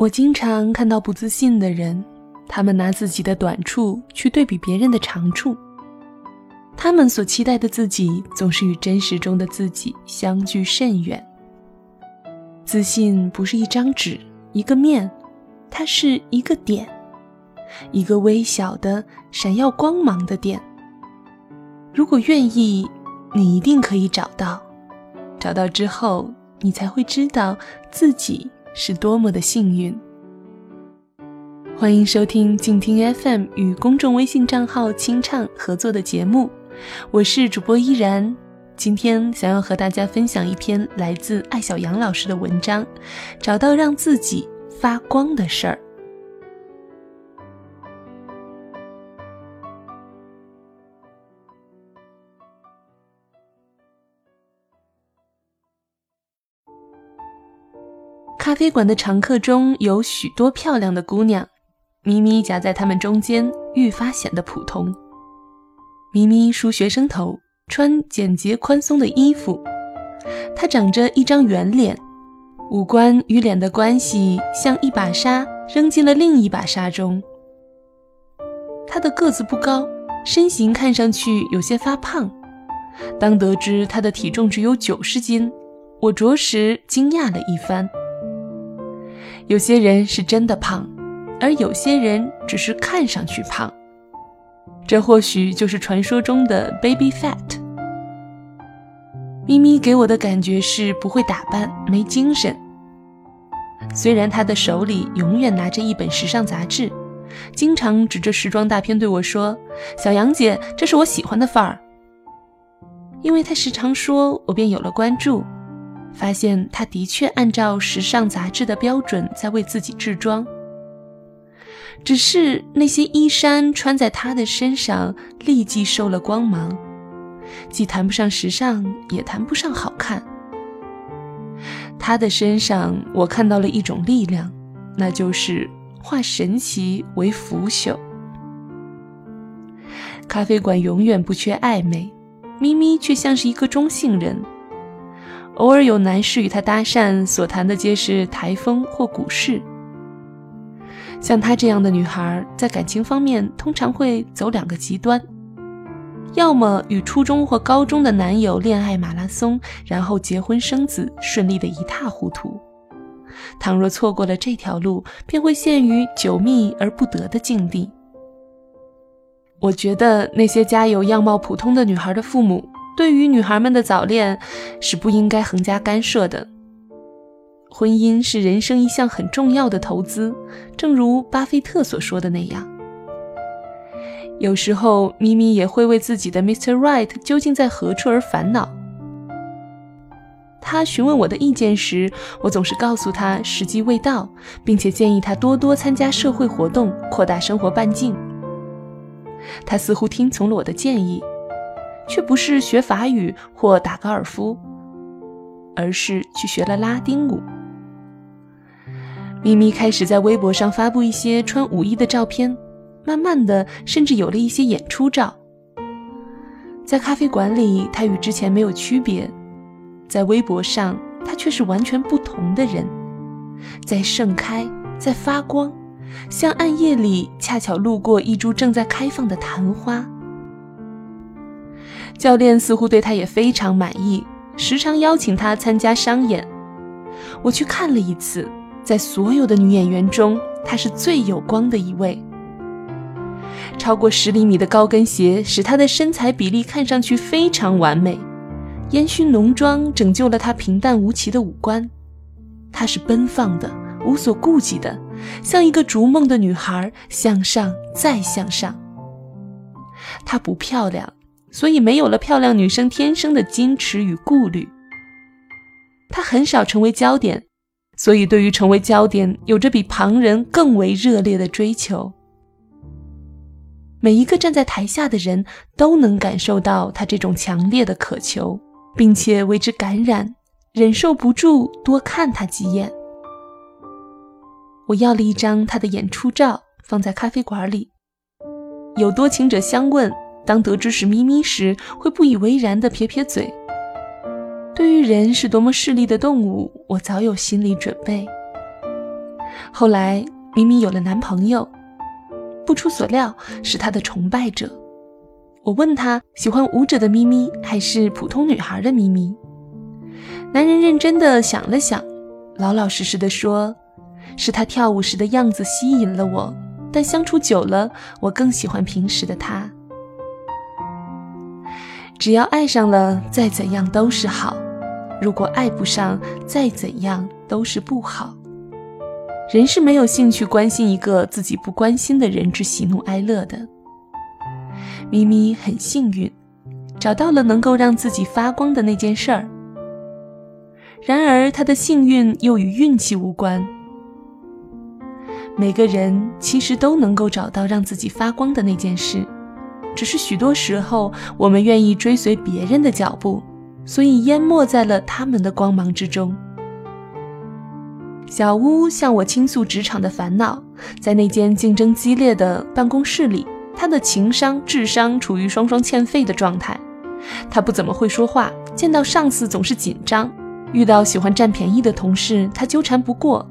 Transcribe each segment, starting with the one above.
我经常看到不自信的人，他们拿自己的短处去对比别人的长处。他们所期待的自己，总是与真实中的自己相距甚远。自信不是一张纸、一个面，它是一个点，一个微小的、闪耀光芒的点。如果愿意，你一定可以找到。找到之后，你才会知道自己。是多么的幸运！欢迎收听静听 FM 与公众微信账号“清唱”合作的节目，我是主播依然。今天想要和大家分享一篇来自艾小杨老师的文章，找到让自己发光的事儿。咖啡馆的常客中有许多漂亮的姑娘，咪咪夹在她们中间，愈发显得普通。咪咪梳学生头，穿简洁宽松的衣服。她长着一张圆脸，五官与脸的关系像一把沙扔进了另一把沙中。她的个子不高，身形看上去有些发胖。当得知她的体重只有九十斤，我着实惊讶了一番。有些人是真的胖，而有些人只是看上去胖。这或许就是传说中的 baby fat。咪咪给我的感觉是不会打扮、没精神。虽然她的手里永远拿着一本时尚杂志，经常指着时装大片对我说：“小杨姐，这是我喜欢的范儿。”因为她时常说，我便有了关注。发现他的确按照时尚杂志的标准在为自己制装，只是那些衣衫穿在他的身上立即受了光芒，既谈不上时尚，也谈不上好看。他的身上，我看到了一种力量，那就是化神奇为腐朽。咖啡馆永远不缺暧昧，咪咪却像是一个中性人。偶尔有男士与她搭讪，所谈的皆是台风或股市。像她这样的女孩，在感情方面通常会走两个极端：要么与初中或高中的男友恋爱马拉松，然后结婚生子，顺利的一塌糊涂；倘若错过了这条路，便会陷于久觅而不得的境地。我觉得那些家有样貌普通的女孩的父母。对于女孩们的早恋是不应该横加干涉的。婚姻是人生一项很重要的投资，正如巴菲特所说的那样。有时候，咪咪也会为自己的 Mr. Right 究竟在何处而烦恼。他询问我的意见时，我总是告诉他时机未到，并且建议他多多参加社会活动，扩大生活半径。他似乎听从了我的建议。却不是学法语或打高尔夫，而是去学了拉丁舞。咪咪开始在微博上发布一些穿舞衣的照片，慢慢的，甚至有了一些演出照。在咖啡馆里，他与之前没有区别；在微博上，他却是完全不同的人，在盛开，在发光，像暗夜里恰巧路过一株正在开放的昙花。教练似乎对他也非常满意，时常邀请他参加商演。我去看了一次，在所有的女演员中，她是最有光的一位。超过十厘米的高跟鞋使她的身材比例看上去非常完美，烟熏浓妆拯救了她平淡无奇的五官。她是奔放的，无所顾忌的，像一个逐梦的女孩，向上再向上。她不漂亮。所以没有了漂亮女生天生的矜持与顾虑。她很少成为焦点，所以对于成为焦点有着比旁人更为热烈的追求。每一个站在台下的人都能感受到她这种强烈的渴求，并且为之感染，忍受不住多看她几眼。我要了一张她的演出照，放在咖啡馆里。有多情者相问。当得知是咪咪时，会不以为然地撇撇嘴。对于人是多么势利的动物，我早有心理准备。后来，咪咪有了男朋友，不出所料是他的崇拜者。我问他喜欢舞者的咪咪还是普通女孩的咪咪，男人认真的想了想，老老实实的说：“是他跳舞时的样子吸引了我，但相处久了，我更喜欢平时的他。只要爱上了，再怎样都是好；如果爱不上，再怎样都是不好。人是没有兴趣关心一个自己不关心的人之喜怒哀乐的。”咪咪很幸运，找到了能够让自己发光的那件事儿。然而，他的幸运又与运气无关。每个人其实都能够找到让自己发光的那件事，只是许多时候我们愿意追随别人的脚步，所以淹没在了他们的光芒之中。小屋向我倾诉职场的烦恼，在那间竞争激烈的办公室里。他的情商、智商处于双双欠费的状态，他不怎么会说话，见到上司总是紧张，遇到喜欢占便宜的同事，他纠缠不过。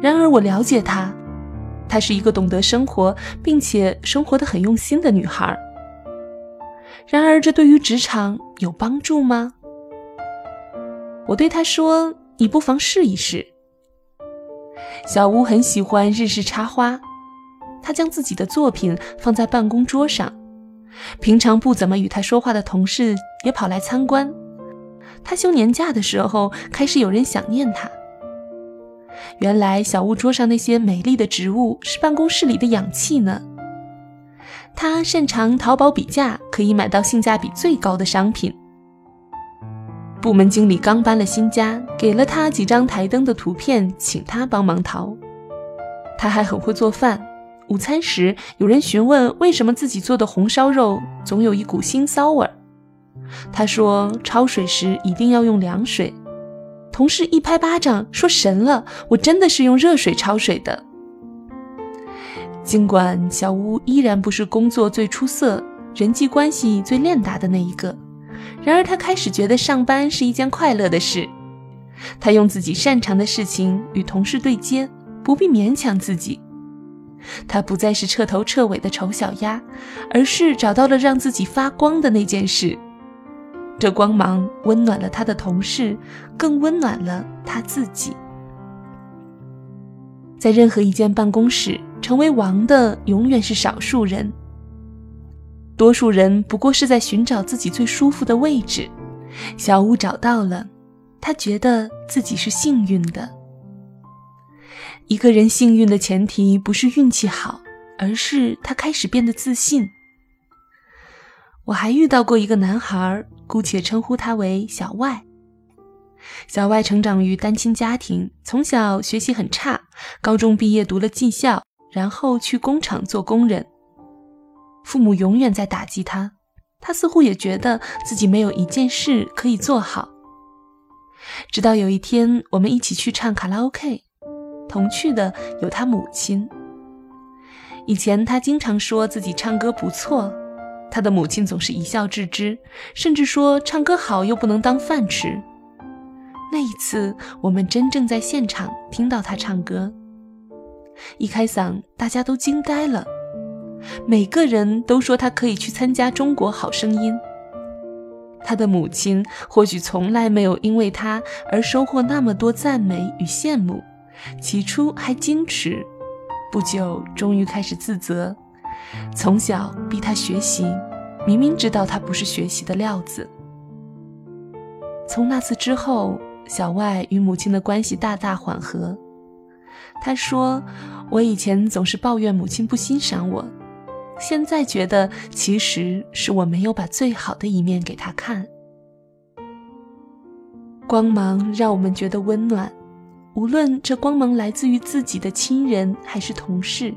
然而我了解他，她是一个懂得生活并且生活的很用心的女孩。然而这对于职场有帮助吗？我对他说：“你不妨试一试。”小屋很喜欢日式插花。他将自己的作品放在办公桌上，平常不怎么与他说话的同事也跑来参观。他休年假的时候，开始有人想念他。原来小屋桌上那些美丽的植物是办公室里的氧气呢。他擅长淘宝比价，可以买到性价比最高的商品。部门经理刚搬了新家，给了他几张台灯的图片，请他帮忙淘。他还很会做饭。午餐时，有人询问为什么自己做的红烧肉总有一股腥臊味儿。他说：“焯水时一定要用凉水。”同事一拍巴掌说：“神了，我真的是用热水焯水的。”尽管小屋依然不是工作最出色、人际关系最练达的那一个，然而他开始觉得上班是一件快乐的事。他用自己擅长的事情与同事对接，不必勉强自己。他不再是彻头彻尾的丑小鸭，而是找到了让自己发光的那件事。这光芒温暖了他的同事，更温暖了他自己。在任何一间办公室，成为王的永远是少数人，多数人不过是在寻找自己最舒服的位置。小屋找到了，他觉得自己是幸运的。一个人幸运的前提不是运气好，而是他开始变得自信。我还遇到过一个男孩，姑且称呼他为小外。小外成长于单亲家庭，从小学习很差，高中毕业读了技校，然后去工厂做工人。父母永远在打击他，他似乎也觉得自己没有一件事可以做好。直到有一天，我们一起去唱卡拉 OK。同去的有他母亲。以前他经常说自己唱歌不错，他的母亲总是一笑置之，甚至说唱歌好又不能当饭吃。那一次，我们真正在现场听到他唱歌，一开嗓，大家都惊呆了，每个人都说他可以去参加《中国好声音》。他的母亲或许从来没有因为他而收获那么多赞美与羡慕。起初还矜持，不久终于开始自责。从小逼他学习，明明知道他不是学习的料子。从那次之后，小外与母亲的关系大大缓和。他说：“我以前总是抱怨母亲不欣赏我，现在觉得其实是我没有把最好的一面给他看。”光芒让我们觉得温暖。无论这光芒来自于自己的亲人还是同事，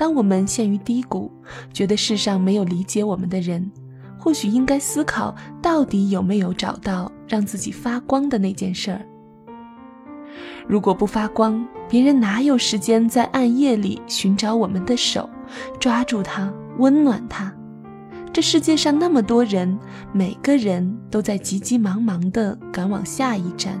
当我们陷于低谷，觉得世上没有理解我们的人，或许应该思考到底有没有找到让自己发光的那件事儿。如果不发光，别人哪有时间在暗夜里寻找我们的手，抓住它，温暖它？这世界上那么多人，每个人都在急急忙忙地赶往下一站。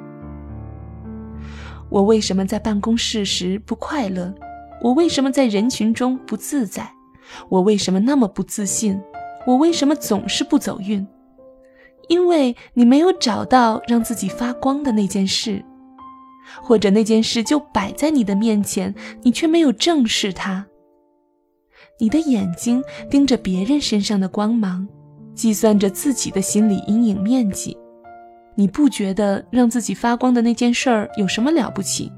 我为什么在办公室时不快乐？我为什么在人群中不自在？我为什么那么不自信？我为什么总是不走运？因为你没有找到让自己发光的那件事，或者那件事就摆在你的面前，你却没有正视它。你的眼睛盯着别人身上的光芒，计算着自己的心理阴影面积。你不觉得让自己发光的那件事儿有什么了不起，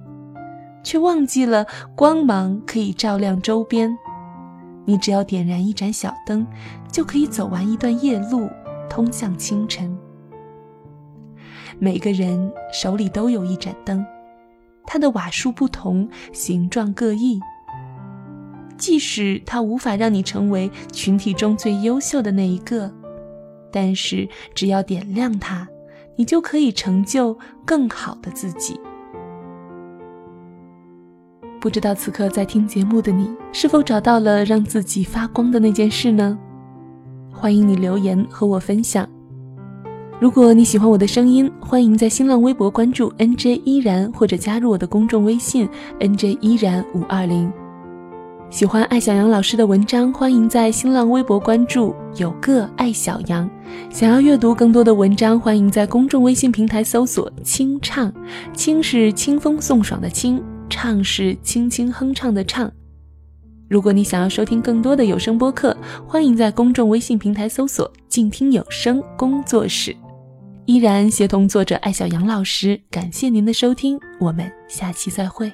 却忘记了光芒可以照亮周边。你只要点燃一盏小灯，就可以走完一段夜路，通向清晨。每个人手里都有一盏灯，它的瓦数不同，形状各异。即使它无法让你成为群体中最优秀的那一个，但是只要点亮它，你就可以成就更好的自己。不知道此刻在听节目的你，是否找到了让自己发光的那件事呢？欢迎你留言和我分享。如果你喜欢我的声音，欢迎在新浪微博关注 NJ 依然，或者加入我的公众微信 NJ 依然五二零。喜欢艾小杨老师的文章，欢迎在新浪微博关注有个艾小杨。想要阅读更多的文章，欢迎在公众微信平台搜索“清唱”，清是清风送爽的清，唱是轻轻哼唱的唱。如果你想要收听更多的有声播客，欢迎在公众微信平台搜索“静听有声工作室”。依然协同作者艾小杨老师，感谢您的收听，我们下期再会。